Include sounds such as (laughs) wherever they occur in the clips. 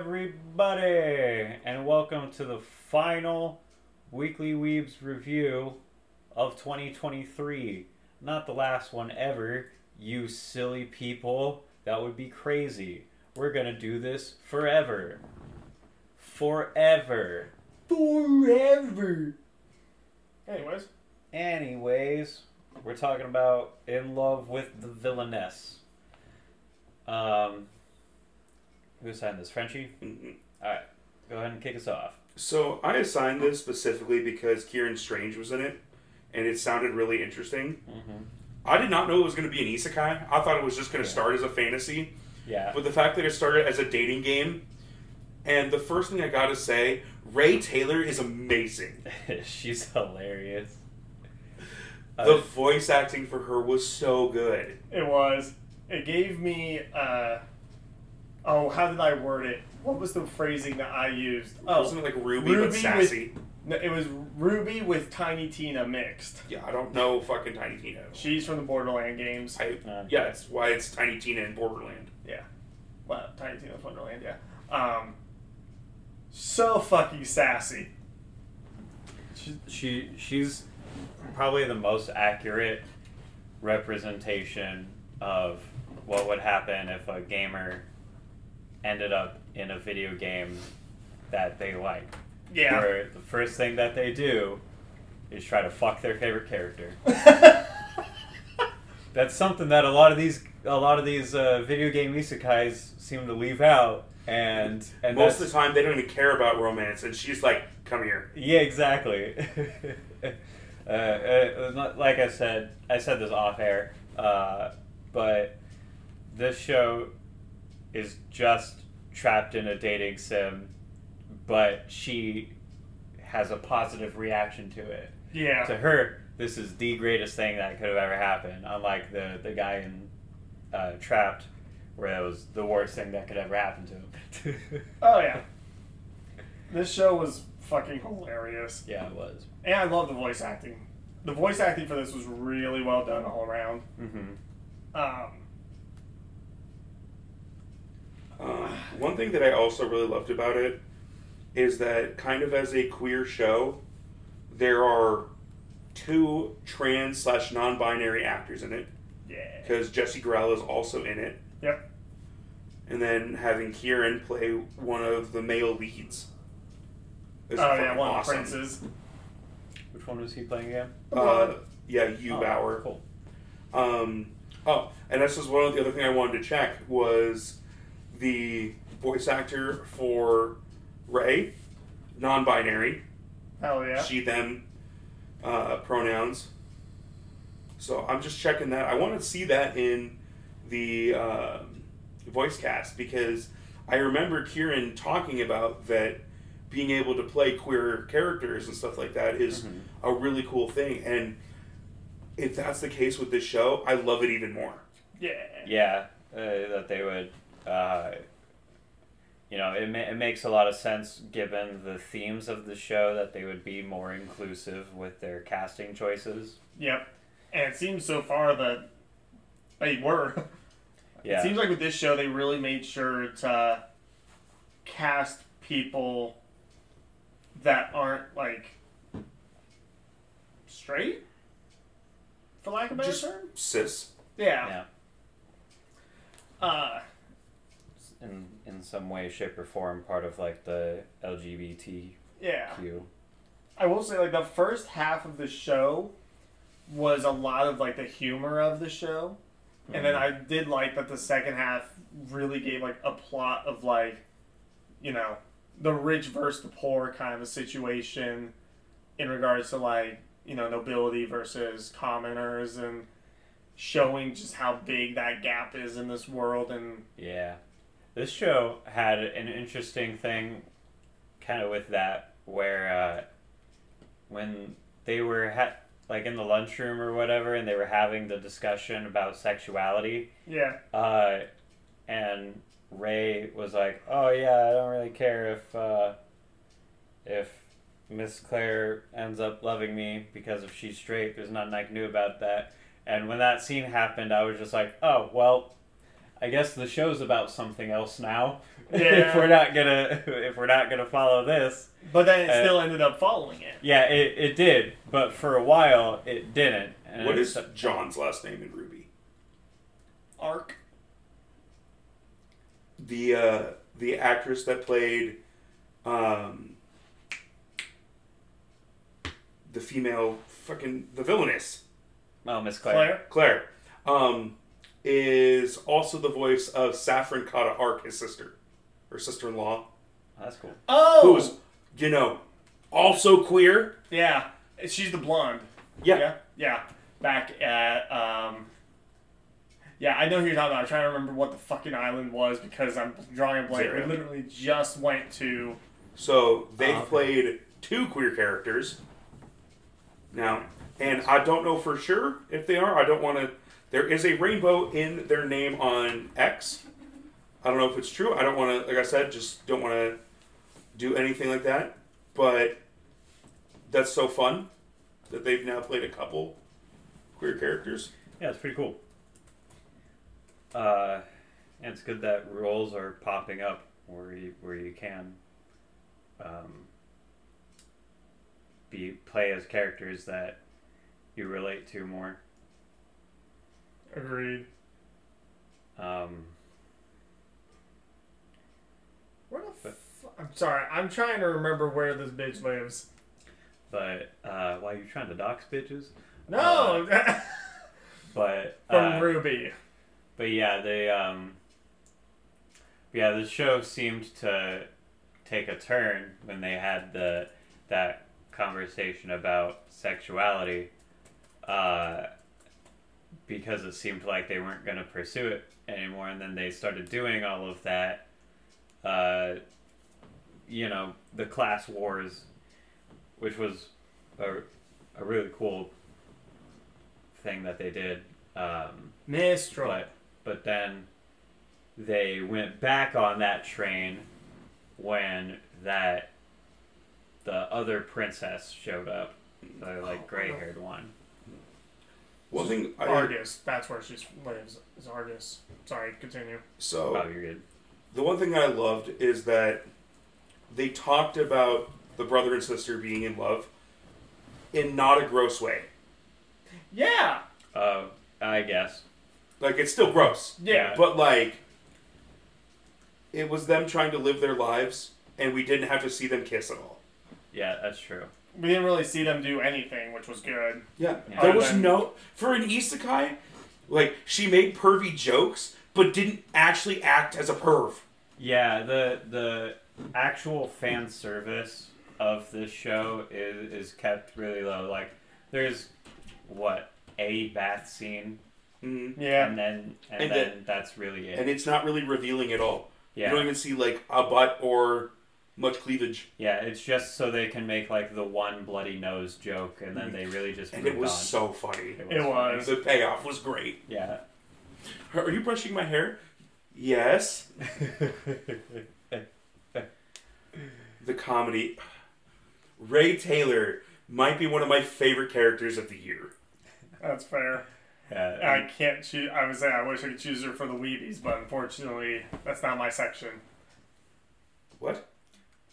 Everybody, and welcome to the final Weekly Weebs review of 2023. Not the last one ever, you silly people. That would be crazy. We're gonna do this forever. Forever. Forever. Anyways, Anyways, we're talking about In Love with the Villainess. Um, who assigned this? Frenchie? Mhm. Alright, go ahead and kick us off. So I assigned this specifically because Kieran Strange was in it, and it sounded really interesting. Mm-hmm. I did not know it was going to be an isekai. I thought it was just going to Yeah. start as a fantasy, Yeah. but the fact that it started as a dating game, and the first thing I got to say, Rae Taylor is amazing. (laughs) She's hilarious. (laughs) The Uh, voice acting for her was so good. it was. It gave me. Uh, oh, how did I word it? What was the phrasing that I used? Oh, Wasn't it like Ruby, Ruby but with- sassy? no, it was Ruby with Tiny Tina mixed. Yeah, I don't know fucking Tiny Tina. She's from the Borderland games. I, Uh, yeah, it's why it's Tiny Tina in Borderland. Yeah. Well, Tiny Tina's Wonderland, yeah. Um, so fucking sassy. she, she she's probably the most accurate representation of what would happen if a gamer ended up in a video game that they like. Yeah. Where the first thing that they do is try to fuck their favorite character. (laughs) That's something that a lot of these a lot of these uh, video game isekais seem to leave out, and and Most of the time, they don't even care about romance, and she's like, "Come here." yeah, exactly. (laughs) uh, uh, not- like I said, I said this off air, uh, but this show is just trapped in a dating sim, but she has a positive reaction to it. yeah. To her, this is the greatest thing that could have ever happened. Unlike the the guy in uh, Trapped, where that was the worst thing that could ever happen to him. (laughs) Oh, yeah. This show was fucking hilarious. yeah, it was. And I love the voice acting. The voice acting for this was really well done all around. Mm-hmm. Um, Um, one thing that I also really loved about it is that, kind of as a queer show, there are two trans slash non binary actors in it yeah. because Jesse Grell is also in it, Yep. and then having Kieran play one of the male leads. Oh yeah, one awesome. of the princes. Which one was he playing again? Uh, yeah, Hugh Oh, Bauer. Cool. Um, oh, and this was one of the other thing I wanted to check was the voice actor for Ray, non-binary, Hell yeah. she them uh, pronouns. So I'm just checking that. I want to see that in the um voice cast because I remember Kieran talking about that being able to play queer characters and stuff like that is Mhm. a really cool thing. And if that's the case with this show, I love it even more. yeah. Yeah, uh, that they would. Uh, you know, it, ma- it makes a lot of sense given the themes of the show that they would be more inclusive with their casting choices. Yep. And it seems so far that they were. (laughs) Yeah. It seems like with this show, they really made sure to cast people that aren't like straight, for lack of a better Just term. cis. Yeah. yeah. Uh, In mm. in some way, shape, or form, part of like the LGBTQ. yeah. I will say, like the first half of the show was a lot of like the humor of the show, and then mm. I did like that the second half really gave like a plot of like, you know, the rich versus the poor kind of a situation, in regards to like you know nobility versus commoners and showing just how big that gap is in this world and Yeah. This show had an interesting thing, kind of with that, where uh, when they were ha- like in the lunchroom or whatever, and they were having the discussion about sexuality, Yeah. uh, and Ray was like, "Oh yeah, I don't really care if uh, if Miss Claire ends up loving me because if she's straight, there's nothing I can do about that." And when that scene happened, I was just like, "Oh well, I guess the show's about something else now. (laughs) if we're not gonna if we're not gonna follow this." But then it Uh, still ended up following it. Yeah, it, it did, but for a while it didn't. And What is it's- Jaune's last name in RWBY? Arc. The uh, the actress that played um, the female fucking the villainess Oh, Miss Claire. Claire. Claire um, is also the voice of Saffron Cotta-Arc, his sister or sister-in-law, Oh, that's cool. Oh. who's you know also queer. Yeah. She's the blonde. Yeah, Yeah. Yeah. Back at um. Yeah, I know who you're talking about. I'm trying to remember what the fucking island was because I'm drawing a blank. Zero. We literally just went to. So they've okay. played two queer characters now, and I don't know for sure if they are. I don't want to. There is a rainbow in their name on X. I don't know if it's true. I don't want to. Like I said, just don't want to do anything like that. But that's so fun that they've now played a couple queer characters. Yeah, it's pretty cool. Uh, and it's good that roles are popping up where you where you can um, be play as characters that you relate to more. Agreed. Um, Where the f- I'm sorry. I'm trying to remember where this bitch lives. but uh, why are you trying to dox bitches? No, But (laughs) from uh, RWBY. But yeah, they um yeah, the show seemed to take a turn when they had the that conversation about sexuality. Uh because it seemed like they weren't going to pursue it anymore and then they started doing all of that uh you know, the class wars which was a, a really cool thing that they did. Um Mistral. but but then they went back on that train when that the other princess showed up, the like gray haired one. One thing I Argus. That's where she lives. Is Argus. Sorry, continue. so Oh, you're good. the one thing I loved is that they talked about the brother and sister being in love in not a gross way. Yeah. Uh, I guess. Like it's still gross, Yeah. but like it was them trying to live their lives, and we didn't have to see them kiss at all. Yeah, that's true. We didn't really see them do anything, which was good. Yeah, Yeah. there was than- no for an isekai. Like she made pervy jokes, but didn't actually act as a perv. Yeah, the the actual fan service of this show is is kept really low. Like, there's what a bath scene, Mhm. Yeah. and then and, And then that's really it. And it's not really revealing at all. yeah. You don't even see like a butt or much cleavage. Yeah, it's just so they can make like the one bloody nose joke, and then they really just And it was on. so funny. It funny. was. The payoff was great. Yeah. Are you brushing my hair? Yes. (laughs) The comedy. Rae Taylor might be one of my favorite characters of the year. That's fair. yeah. I can't choose. I would say I wish I could choose her for the Weebies, but unfortunately, that's not my section. What?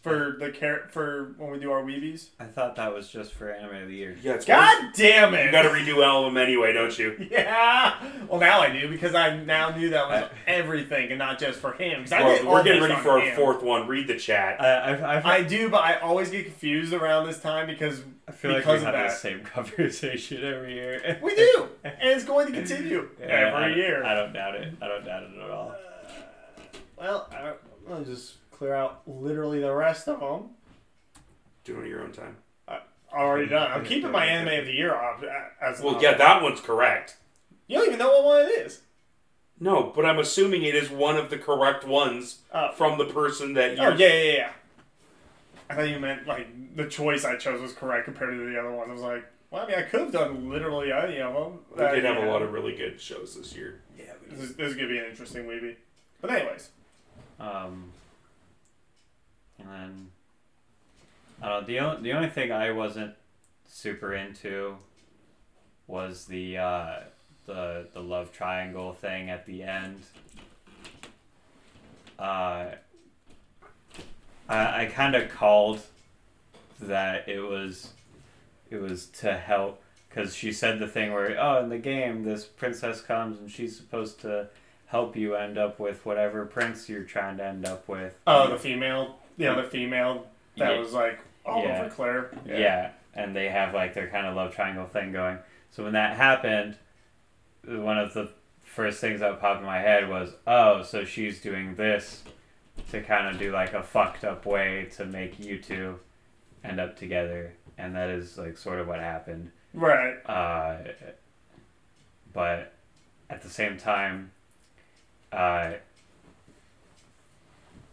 For the car- for when we do our Weebies. I thought that was just for anime of the year. Yeah, it's God damn it! You got to redo all of them anyway, don't you? (laughs) Yeah. Well, now I do because I now knew that was I- everything and not just for him. 'Cause I Well, did we're getting ready on for our fourth one. Read the chat. I, I, I, I do, but I always get confused around this time because I feel like because we of have the that. same (laughs) conversation every year. we do, (laughs) and it's going to continue Yeah, every I, year. I don't doubt it. I don't doubt it at all. Uh, well, I, I'll just clear out literally the rest of them. Do it on your own time. I, Already done. I'm keeping my anime of the year off uh, as Well, well. yeah, that one's correct. You don't even know what one it is. No, but I'm assuming it is one of the correct ones Oh. from the person that you. Oh yeah, yeah, yeah. I thought you meant like the choice I chose was correct compared to the other one. I was like, well, I mean, I could have done literally any of them. We did have a lot of really good shows this year. Yeah. This is, this is gonna be an interesting weeby. But anyways, Um, and then I don't know. The only the only thing I wasn't super into was the uh, the the love triangle thing at the end. Uh, I I kind of called that it was it was to help because she said the thing where oh in the game this princess comes and she's supposed to help you end up with whatever prince you're trying to end up with. oh, the female, the other female that Yeah. was like all Yeah. over Claire. Yeah. and they have like their kind of love triangle thing going. So when that happened, one of the first things that popped in my head was, oh, so she's doing this to kind of do like a fucked up way to make you two end up together, and that is like sort of what happened. Right. Uh, but at the same time, uh,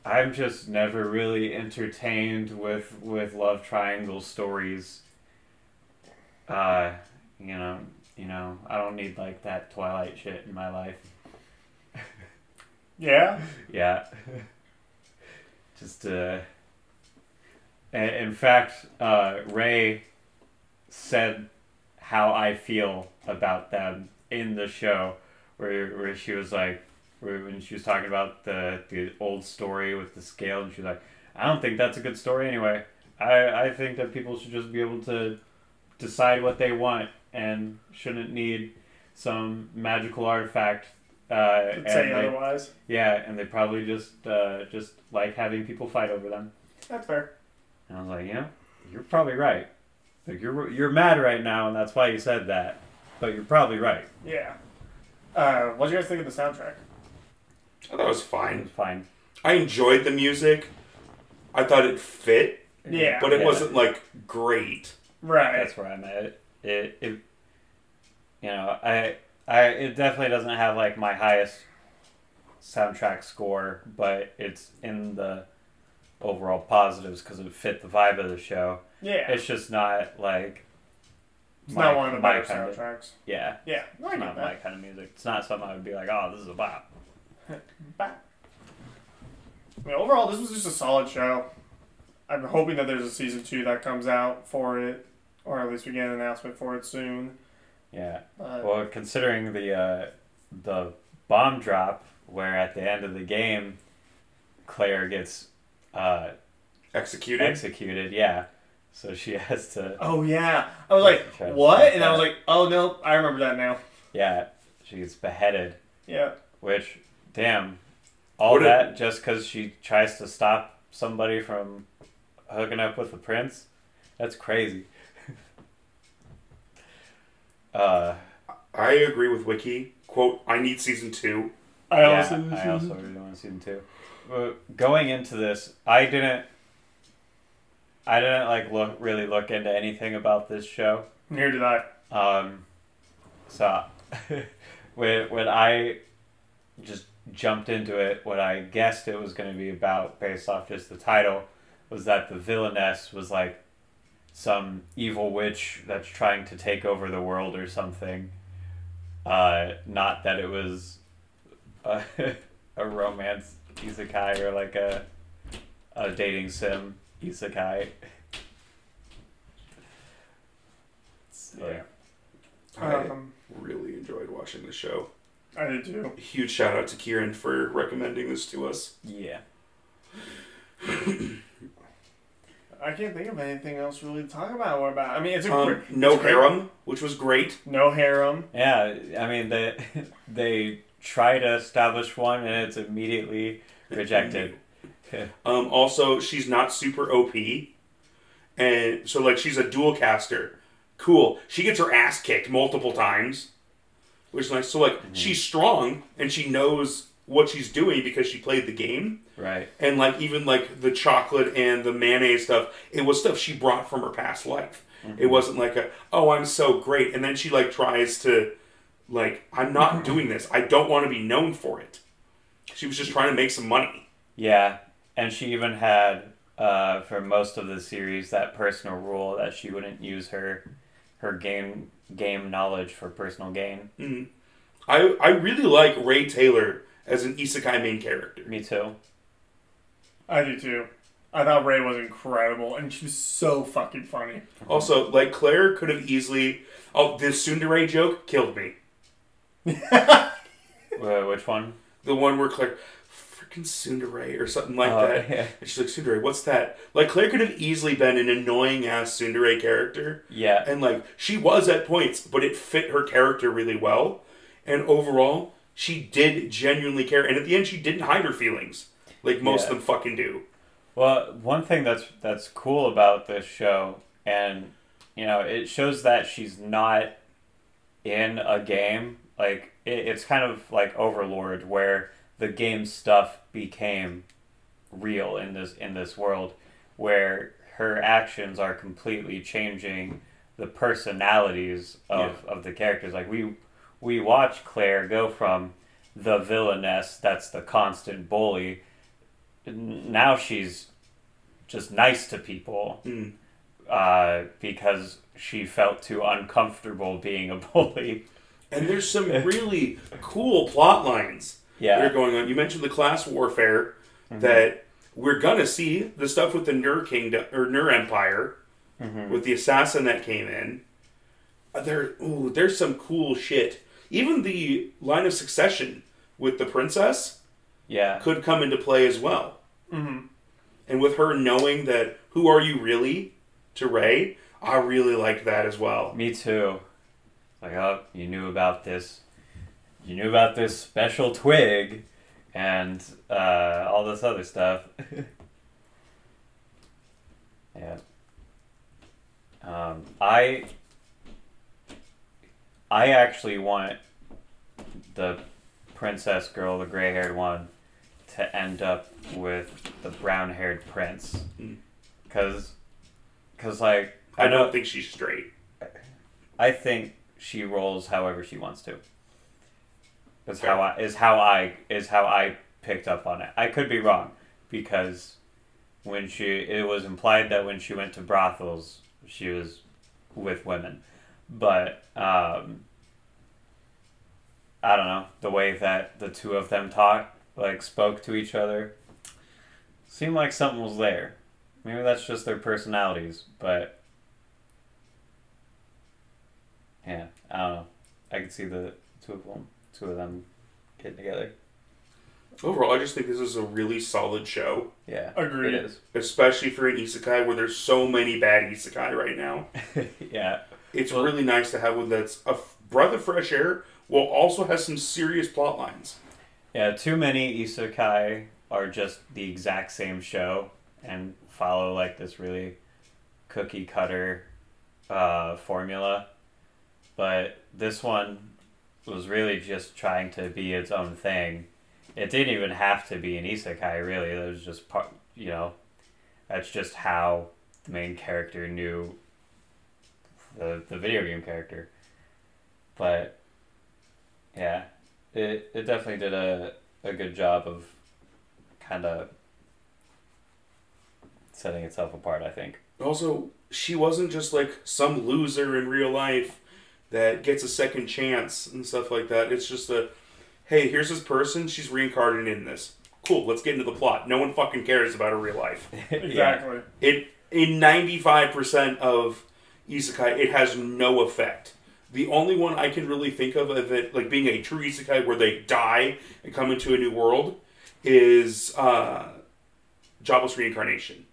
I'm just never really entertained with with love triangle stories. Uh, you know, you know, I don't need like that Twilight shit in my life. Yeah. Yeah. Just uh in fact, uh Ray said how I feel about them in the show where where she was like where when she was talking about the the old story with the scale and she's like, I don't think that's a good story anyway. I, I think that people should just be able to decide what they want and shouldn't need some magical artifact uh, say they- otherwise. yeah, and they probably just uh, just like having people fight over them. That's fair. And I was like, you know, you're probably right. Like you're you're mad right now, and that's why you said that. But you're probably right. Yeah. Uh, what do you guys think of the soundtrack? I thought it was It fine. was fine. I enjoyed the music. I thought it fit, Yeah. but it Yeah. wasn't like great. Right. That's where I'm at. It, it you know, I I it definitely doesn't have like my highest soundtrack score, but it's in the overall positives because it fit the vibe of the show. yeah. It's just not like It's my- not one of the my better kind of- soundtracks. yeah. Yeah. I It's get not that. my kind of music. It's not something I would be like, oh, this is a bop. (laughs) Bah. I mean, overall, this was just a solid show. I'm hoping that there's a season two that comes out for it, or at least we get an announcement for it soon. Yeah. But, Well, considering the uh, the bomb drop, where at the end of the game, Claire gets uh, Executed. executed. Yeah. So she (laughs) has to. oh yeah, I was like, Try what? And I was like, oh no, I remember that now. Yeah. She gets beheaded. Yeah. Which, damn, all What a- that just because she tries to stop somebody from hooking up with the prince. That's crazy. (laughs) uh. I agree with Wiki. Quote, I need season two. I yeah, also, I also really want season two. But going into this, I didn't. I didn't like look really look into anything about this show. Neither did I. Um, so (laughs) when when I just jumped into it, what I guessed it was going to be about, based off just the title, was that the villainess was like some evil witch that's trying to take over the world or something. Uh, not that it was a, (laughs) a romance isekai or like a a dating sim isekai. So, Yeah. I Um, really enjoyed watching the show. I did too. Huge shout out to Kieran for recommending this to us. yeah. I can't think of anything else really to talk about. What about? I mean, it's a Um, great, no it's great. harem, which was great. No harem. Yeah, I mean they (laughs) they try to establish one and it's immediately rejected. (laughs) Um, also, she's not super OP, and so like she's a dual caster. Cool. She gets her ass kicked multiple times, which is nice. So like mm-hmm. she's strong and she knows what she's doing because she played the game. Right. And like even like the chocolate and the mayonnaise stuff, it was stuff she brought from her past life. Mm-hmm. It wasn't like a oh I'm so great, and then she like tries to Like, I'm not mm-hmm. doing this. I don't want to be known for it. She was just trying to make some money. Yeah, and she even had uh, for most of the series that personal rule that she wouldn't use her her game game knowledge for personal gain. Mhm. I I really like Rae Taylor as an isekai main character. Me too. I do too. I thought Ray was incredible, and she was so fucking funny. Also, like Claire could have easily. Oh, this Tsundere joke killed me. (laughs) Uh, which one? The one where Claire, freaking Tsundere or something like Oh, that. yeah. And she's like, Tsundere, what's that? Like Claire could have easily been an annoying ass Tsundere character. Yeah, And like she was at points, but it fit her character really well. And overall, she did genuinely care. And at the end, she didn't hide her feelings, like most Yeah. of them fucking do. Well, one thing that's that's cool about this show, and you know, it shows that she's not in a game. Like it, it's kind of like Overlord, where the game stuff became real in this in this world, where her actions are completely changing the personalities of, of the characters. Like we we watch Claire go from the villainess that's the constant bully now she's just nice to people Mm. uh, because she felt too uncomfortable being a (laughs) bully. And there's some (laughs) really cool plot lines that are going on. You mentioned the class warfare Mm-hmm. that we're gonna see the stuff with the Nur Kingdom or Nur Empire Mhm. with the assassin that came in. Uh, There, ooh, there's some cool shit. Even the line of succession with the princess yeah, could come into play as well. Mm-hmm. And with her knowing that who are you really to Ray, I really liked that as well. me too. Like, oh, you knew about this. You knew about this special twig, and uh, all this other stuff. (laughs) yeah. Um, I. I actually want the princess girl, the gray haired one, to end up with the brown haired prince. Because, cause like, I know- don't think she's straight. I think she rolls however she wants to. Is Fair. how I is how I is how I picked up on it. I could be wrong because when she it was implied that when she went to brothels she was with women, but um, I don't know the way that the two of them talked like spoke to each other seemed like something was there. Maybe that's just their personalities, but yeah, I don't know. I could see the two of them, two of them getting together. Overall, I just think this is a really solid show, Yeah, Agreed. It is. especially for an isekai where there's so many bad isekai right now. (laughs) yeah, It's Well- really nice to have one that's a f- breath of fresh air, while also has some serious plot lines. yeah. Too many isekai are just the exact same show and follow like this really cookie cutter uh, formula, but this one was really just trying to be its own thing. It didn't even have to be an isekai, really. It was just part, you know, that's just how the main character knew the the video game character. But yeah, it it definitely did a a good job of kind of setting itself apart. I think. Also, she wasn't just like some loser in real life that gets a second chance and stuff like that. It's just a, hey, here's this person. She's reincarnated in this. Cool. Let's get into the plot. No one fucking cares about her real life. (laughs) Exactly. It in ninety five percent of isekai, it has no effect. The only one I can really think of of it like being a true isekai where they die and come into a new world is uh, jobless reincarnation.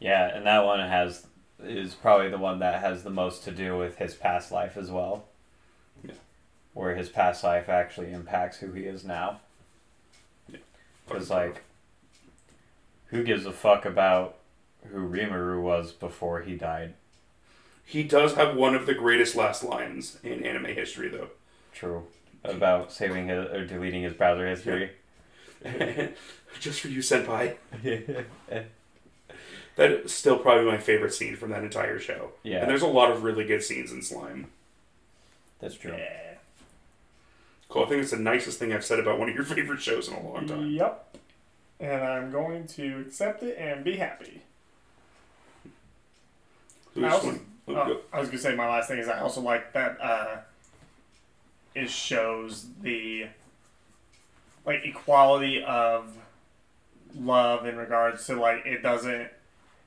Yeah, and that one has is probably the one that has the most to do with his past life as well. Yeah. Where his past life actually impacts who he is now. Because like, who gives a fuck about who Rimuru was before he died? He does have one of the greatest last lines in anime history, though. True. About saving his or deleting his browser history. (laughs) Just for you, senpai. (laughs) That is still probably my favorite scene from that entire show. Yeah. And there's a lot of really good scenes in Slime. That's true. Yeah. Cool. I think it's the nicest thing I've said about one of your (laughs) favorite shows in a long time. Yep. And I'm going to accept it and be happy. I also- one? Oh, Oh, I was gonna say my last thing is I also like that uh, it shows the like equality of love in regards to like it doesn't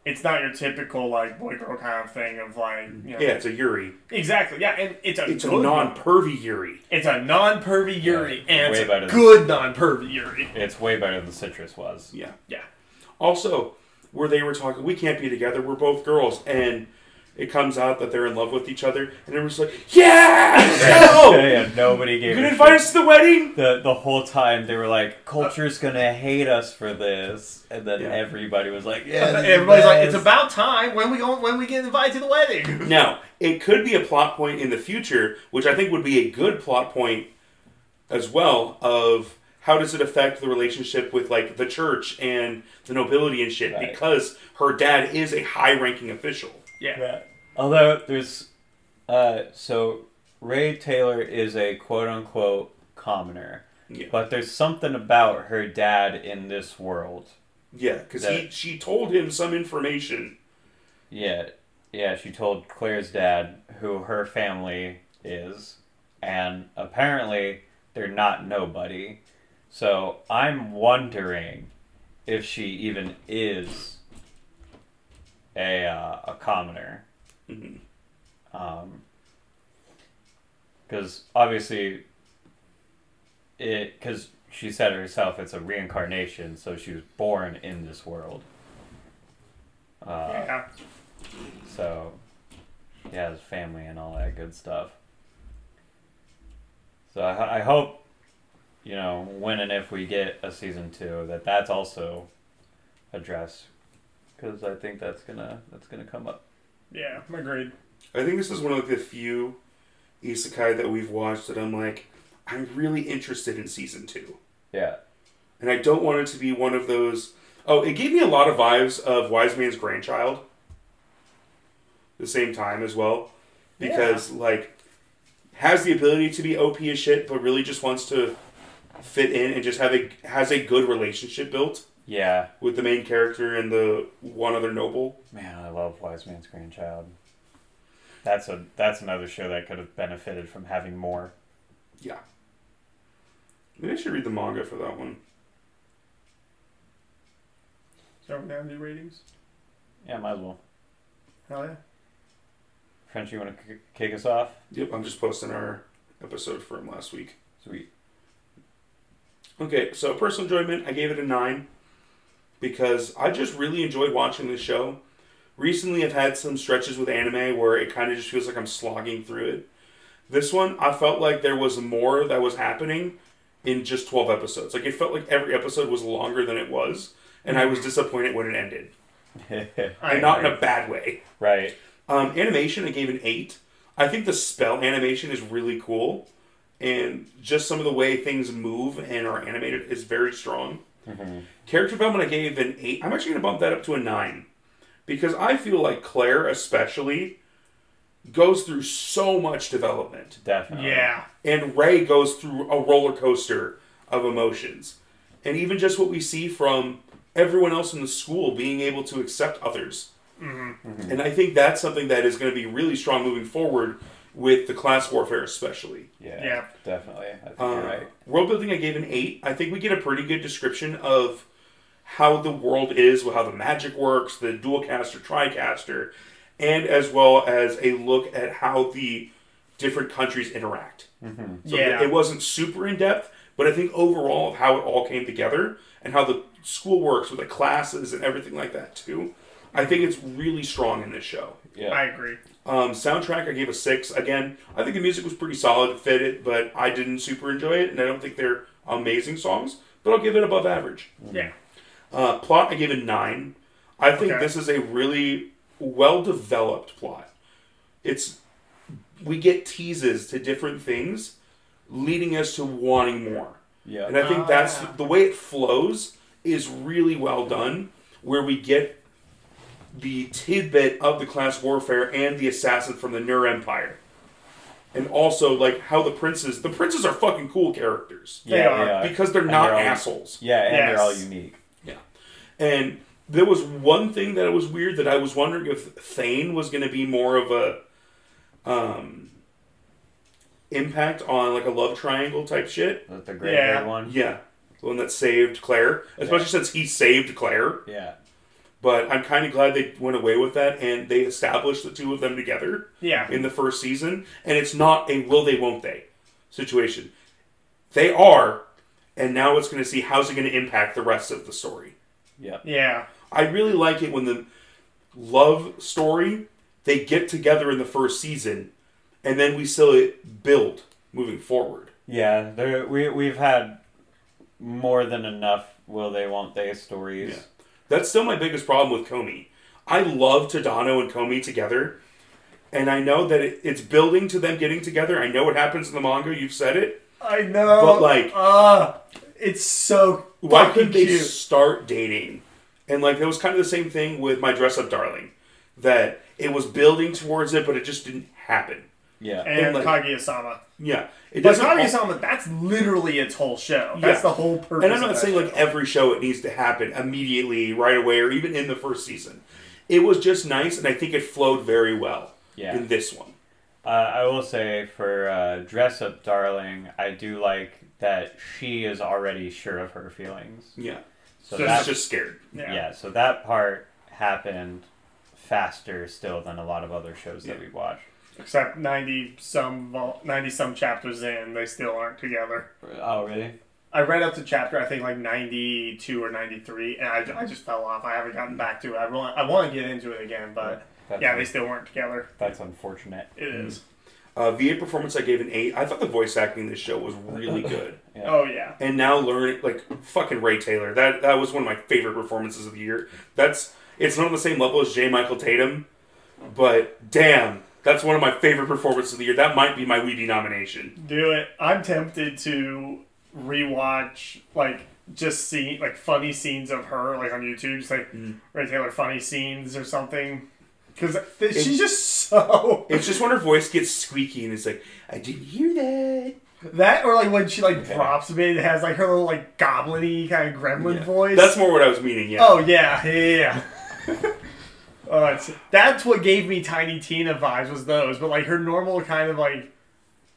it's not your typical like boy girl kind of thing of like you know Yeah, it's a Yuri. exactly yeah and it's a It's a non pervy Yuri. it's a non pervy Yuri and way it's a good non pervy Yuri It's way better than Citrus was. Yeah. yeah Also, where they were talking, we can't be together. We're both girls, and it comes out that they're in love with each other, and everyone's like, "Yeah, go! yeah, nobody You gave. gonna invite us to the wedding?" The the whole time they were like, "Culture's gonna hate us for this," and then Yeah. everybody was like, "Yeah." this is everybody's like it's about time when we go when we get invited to the wedding (laughs) Now, it could be a plot point in the future, which I think would be a good plot point as well. Of how does it affect the relationship with like the church and the nobility and shit? Right. Because her dad is a high-ranking official. Yeah Yeah. Although there's, uh, so Rae Taylor is a quote unquote commoner, Yeah. but there's something about her dad in this world. Yeah, because he she told him some information. Yeah, yeah. She told Claire's dad who her family is, and apparently they're not nobody. So I'm wondering if she even is a uh, a commoner. Mhm. Um, because obviously, it because she said herself it's a reincarnation, so she was born in this world. Uh, yeah so he has family and all that good stuff. So I, I hope, you know, when and if we get a season two, that that's also addressed, because I think that's gonna that's gonna come up. yeah i agreed I think this is one of the few isekai that we've watched that I'm like, I'm really interested in season two. Yeah. And I don't want it to be one of those. Oh, it gave me a lot of vibes of Wise Man's Grandchild. The same time as well. Because, like, has the ability to be OP as shit, but really just wants to fit in and just have a has a good relationship built Yeah. with the main character and the one other noble. Man, I love Wise Man's Grandchild. That's a that's another show that could have benefited from having more. Yeah. Maybe I should read the manga for that one. so now do ratings Yeah, might as well. hell yeah French, you want to k- kick us off? Yep, I'm just posting our episode from last week. Sweet. Okay, so personal enjoyment, I gave it a nine because I just really enjoyed watching this show. Recently, I've had some stretches with anime where it kind of just feels like I'm slogging through it. This one, I felt like there was more that was happening in just 12 episodes. Like, it felt like every episode was longer than it was, and I was disappointed when it ended. (laughs) And not in a bad way. right. Um, animation, I gave an eight. I think the spell animation is really cool, and just some of the way things move and are animated is very strong. Mm-hmm. Character development, I gave an eight. I'm actually going to bump that up to a nine. Because I feel like Claire, especially, goes through so much development, Definitely. yeah. And Ray goes through a roller coaster of emotions, and even just what we see from everyone else in the school being able to accept others. Mm-hmm. Mm-hmm. And I think that's something that is going to be really strong moving forward with the class warfare, especially. Yeah. Yeah. Definitely. I think Uh, you're right. World building, I gave an eight. I think we get a pretty good description of how the world is, how the magic works, the dual caster, tricaster, and as well as a look at how the different countries interact. So Yeah. it wasn't super in depth, but I think overall of how it all came together and how the school works with the classes and everything like that too. I think it's really strong in this show. Yeah. I agree. Um, soundtrack, I gave a six. Again, I think the music was pretty solid, it fit it, but I didn't super enjoy it, and I don't think they're amazing songs. But I'll give it above average. Yeah. Uh, plot, I gave a nine. I think Okay. this is a really well developed plot. It's we get teases to different things, leading us to wanting more. yeah. And I think Ah. that's the way it flows is really well done, where we get the tidbit of the class warfare and the assassin from the Nur Empire. and also like how the princes the princes are fucking cool characters They yeah, are, they are. because they're And not they're all- assholes. Yeah, and they're all unique. Yeah. And there was one thing that was weird that I was wondering if Thane was going to be more of a um, impact on like a love triangle type shit. The, the gray Yeah. haired one. Yeah, the one that saved Claire, especially Yeah. since he saved Claire. Yeah. But I'm kind of glad they went away with that and they established the two of them together Yeah. in the first season. And it's not a will they, won't they situation. They are, and now it's going to see how's it going to impact the rest of the story. Yeah. Yeah. I really like it when the love story they get together in the first season, and then we still build moving forward. Yeah. There we we've had more than enough will they won't they stories. Yeah. That's still my biggest problem with Komi. I love Tadano and Komi together, and I know that it, it's building to them getting together. I know what happens in the manga. You've said it. I know. But, like- uh, it's so Why couldn't they cute. start dating? And like that was kind of the same thing with my dress up darling, that it was building towards it, but it just didn't happen. Yeah. and like- Kaguya-sama. Yeah, it But doesn't. al- Kaguya-sama, that's literally its whole show. That's Yeah. the whole purpose. And I'm of not that saying like every show it needs to happen immediately, right away, or even in the first season. It was just nice, and I think it flowed very well Yeah. in this one. Uh, I will say for uh, Dress Up Darling, I do like that she is already sure of her feelings. Yeah, So So that it's just scared. Yeah. yeah. so that part happened faster still than a lot of other shows that Yeah. we watch. Except ninety some vol- ninety some chapters in, they still aren't together. Oh, really? I read up to chapter I think like ninety two or ninety three, and I, I just fell off. I haven't gotten back to it. I want I want to get into it again, but That's, yeah, they still weren't together. that's unfortunate. It is. Uh, VA performance, I gave an eight. I thought the voice acting in this show was really (laughs) good. Yeah. Oh yeah. and now learning like fucking Rae Taylor. That that was one of my favorite performances of the year. That's it's not on the same level as J. Michael Tatum, but damn, that's one of my favorite performances of the year. That might be my Weeby nomination. Do it. I'm tempted to rewatch like just see like funny scenes of her like on YouTube, just like Mm. Rae Taylor funny scenes or something. Because she's just so (laughs) It's just when her voice gets squeaky and it's like, I didn't hear that. that, or like when she like Yeah. drops a bit, it has like her little like goblin-y kind of gremlin Yeah. voice. That's more what I was meaning. Yeah. Oh yeah, yeah, yeah. (laughs) yeah. oh, that's what gave me Tiny Tina vibes was those, but like her normal kind of like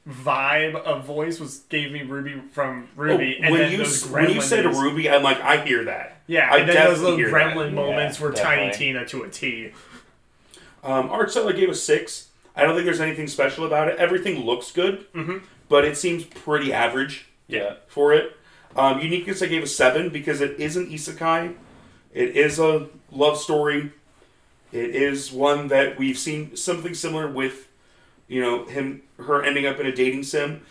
vibe of voice was gave me Ruby from Oh, Ruby. and when then you those when you said days. Ruby, I'm like, I hear that. yeah, I and then those definitely little hear that. gremlin moments Yeah, were Tiny. Tina to a T. Um, art style, I gave a six. I don't think there's anything special about it. Everything looks good, Mhm. but it seems pretty average. Yeah. for it. Um, uniqueness, I gave a seven because it is an isekai. It is a love story. It is one that we've seen something similar with, you know, him, her ending up in a dating sim.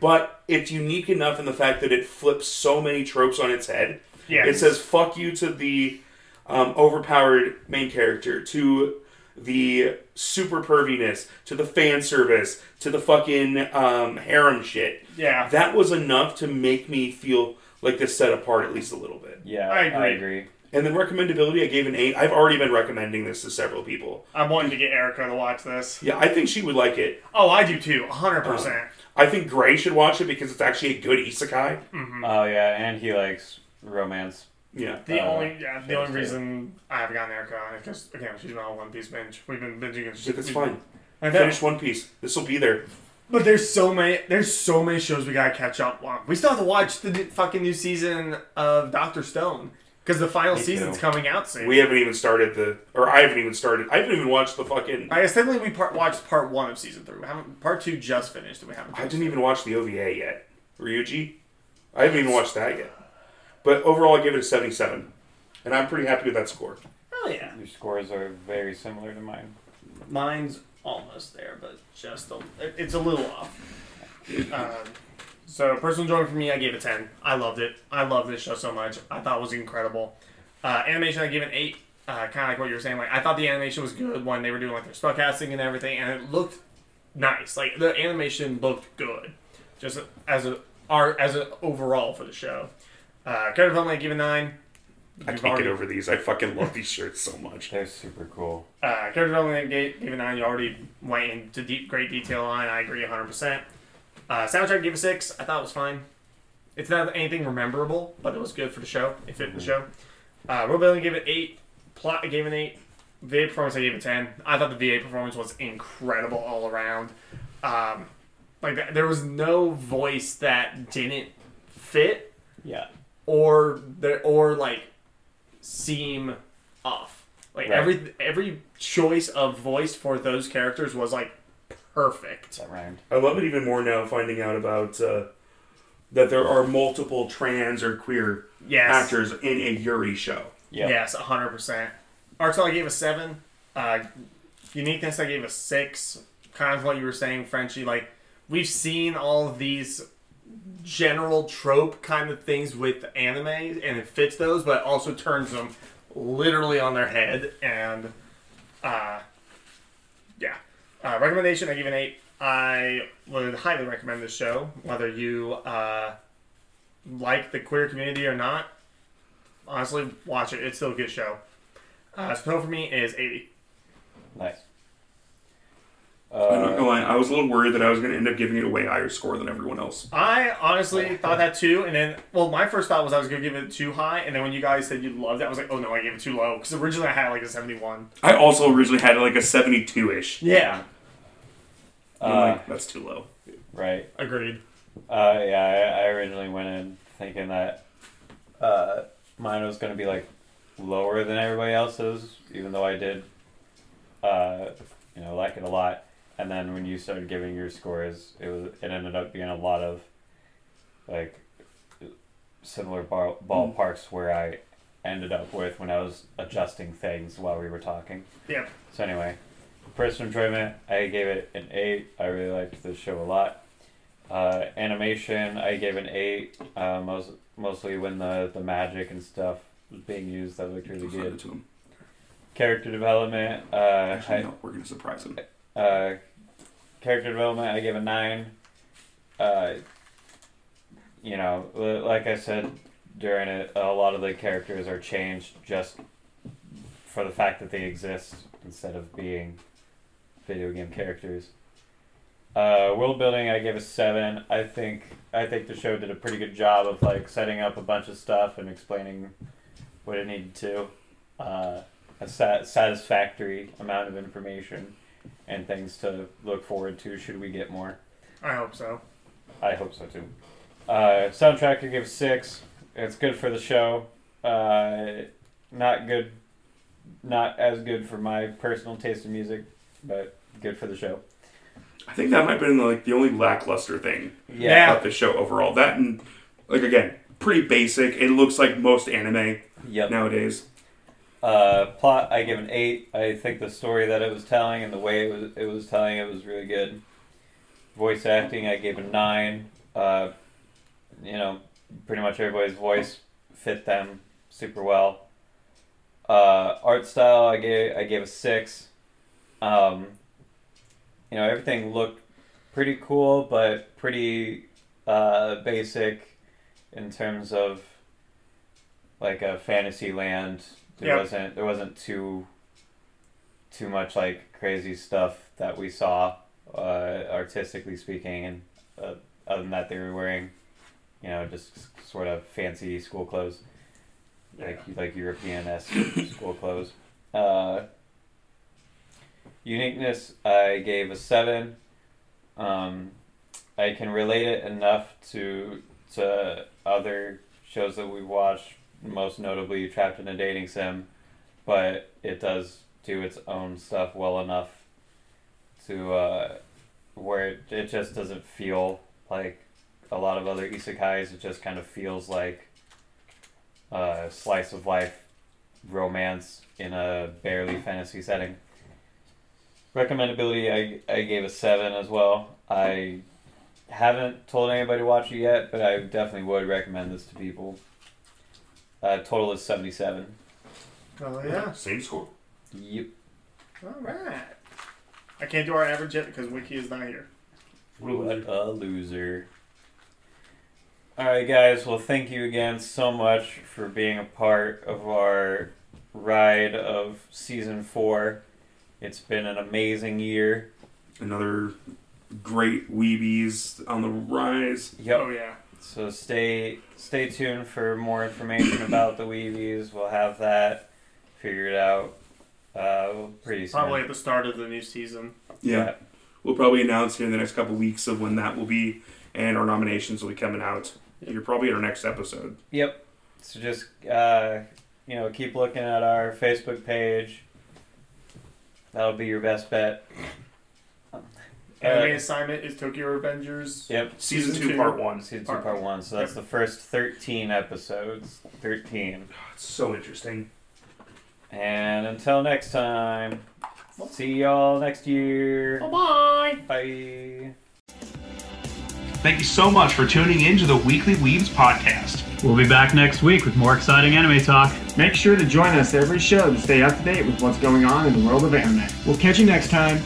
But it's unique enough in the fact that it flips so many tropes on its head. Yeah, It says "fuck you" to the um, overpowered main character, to the super perviness, to the fan service, to the fucking um, harem shit yeah. that was enough to make me feel like this set apart at least a little bit. Yeah, I I agree. Agree. And then recommendability, I gave an eight. I've already been recommending this to several people. I'm wanting to get Erica to watch this. Yeah, I think she would like it. Oh, I do too, hundred percent. I think Gray should watch it because it's actually a good isekai. Oh yeah, and he likes romance. Yeah. The Uh, only yeah, the only too. reason I haven't gotten Erica on it because again she's been on One Piece binge. We've been binging. it. So that's fine. I know. Finish One Piece. This will be there. But there's so many there's so many shows we gotta catch up on. We still have to watch the new, fucking new season of Doctor Stone because the final Me season's too. coming out soon. We haven't even started the, or I haven't even started. I haven't even watched the fucking. I guess technically we part, watched part one of season three. We haven't part two just finished. and We haven't. I didn't even watch the OVA yet. Ryusui. I haven't even watched that yet. But overall, I give it a seventy-seven, and I'm pretty happy with that score. Oh yeah, Your scores are very similar to mine. mine's almost there, but just a, it- it's a little off. Um, so personal enjoyment for me, I gave it ten. I loved it. I love this show so much. I thought it was incredible. Uh, animation, I gave it eight. Uh, kind of like what you were saying. Like I thought the animation was good when they were doing like their spellcasting and everything, and it looked nice. Like the animation looked good, just as a art as an overall for the show. Uh, character development, I give it nine. I You've can't already- get over these. I fucking love these shirts so much. They're super cool. Uh, character development gave, gave a nine. You already went into deep, great detail on. I agree 100. percent uh, Soundtrack gave a six. I thought it was fine. It's not anything rememberable, but it was good for the show. It fit the show. Uh, World building gave it eight. Plot I gave it an eight. VA performance I gave it ten. I thought the VA performance was incredible all around. Um, like th- there was no voice that didn't fit Yeah. or the or like seem off. Like Right. every every choice of voice for those characters was like perfect. That rhymed. I love it even more now finding out about uh, that there are multiple trans or queer Yes. actors in a Yuri show. Yeah. Yes, hundred percent. Art style I gave a seven. Uh, uniqueness I gave a six. Kind of what you were saying, Frenchie. Like we've seen all of these general trope kind of things with anime, and it fits those, but also turns them literally on their head. And uh, yeah, uh, recommendation I give an eight. I would highly recommend this show, whether you uh, like the queer community or not honestly, watch it. It's still a good show. Uh, so for me is 80. Nice. I'm not gonna lie, I was a little worried that I was gonna end up giving it a way higher score than everyone else. I honestly thought that too, and then, well, my first thought was I was going to give it too high, and then when you guys said you loved it, I was like, oh no, I gave it too low, because originally I had like a 71. I also originally had like a 72 ish. Yeah. Uh, like, that's too low. right. Agreed. Uh, yeah, I, I originally went in thinking that uh, mine was going to be like lower than everybody else's, even though I did, uh, you know, like it a lot. And then when you started giving your scores, it was it ended up being a lot of like similar bar- ballparks where I ended up with when I was adjusting things while we were talking. Yep. So anyway, personal enjoyment, I gave it an eight. I really liked the show a lot. Uh, animation, I gave an eight. Uh, most mostly when the the magic and stuff was being used, that looked really good. to him. Character development, uh, Actually, I, no, we're gonna surprise him. uh, character development, I gave a nine. Uh, you know, like I said during it, a lot of the characters are changed just for the fact that they exist instead of being video game characters. Uh, world building, I gave a seven. I think I think the show did a pretty good job of like setting up a bunch of stuff and explaining what it needed to. Uh, a sat- satisfactory amount of information and things to look forward to should we get more. I hope so. I hope so too. Uh, soundtrack I give six. It's good for the show. Uh, not good, not as good for my personal taste in music, but good for the show. I think that might have been like the only lackluster thing Yeah. about the show overall. That and like again, pretty basic. It looks like most anime Yep. nowadays. Uh, plot I give an eight. I think the story that it was telling and the way it was it was telling it was really good. Voice acting I gave a nine. Uh, you know, pretty much everybody's voice fit them super well. Uh, art style I gave I gave a six. Um, you know everything looked pretty cool, but pretty uh, basic in terms of like a fantasy land. There Yeah. wasn't there wasn't too too much like crazy stuff that we saw uh, artistically speaking, and uh, other than that, they were wearing you know just sort of fancy school clothes, like like European esque (coughs) school clothes. Uh, uniqueness, I gave a seven. Um, I can relate it enough to to other shows that we watch, most notably Trapped in a Dating Sim, but it does do its own stuff well enough to uh, where it, it just doesn't feel like a lot of other isekais. It just kind of feels like a slice of life romance in a barely fantasy setting. Recommendability, I, I gave a 7 as well. I haven't told anybody to watch it yet, but I definitely would recommend this to people. Uh, total is 77. Oh, yeah. Same score. Yep. All right. I can't do our average yet because Wiki is not here. What a loser. All right, guys. Well, thank you again so much for being a part of our ride of season four. It's been an amazing year. Another great Weebies on the rise. Yep. Oh yeah. So stay stay tuned for more information about the Weebies. We'll have that figured out uh, pretty soon. Probably at the start of the new season. Yeah. We'll probably announce here in the next couple weeks of when that will be, and our nominations will be coming out. You're probably at our next episode. Yep. So just uh, you know, keep looking at our Facebook page. That'll be your best bet. Anime Uh, assignment is Tokyo Revengers. Yep. Season, Season two, two. part one. Season two, Part part one. So that's the first thirteen episodes. Thirteen. It's so interesting. And until next time, see y'all next year. Bye. Bye. Bye. Thank you so much for tuning in to the Weekly Weebs podcast. We'll be back next week with more exciting anime talk. Make sure to join us every show to stay up to date with what's going on in the world of anime. We'll catch you next time.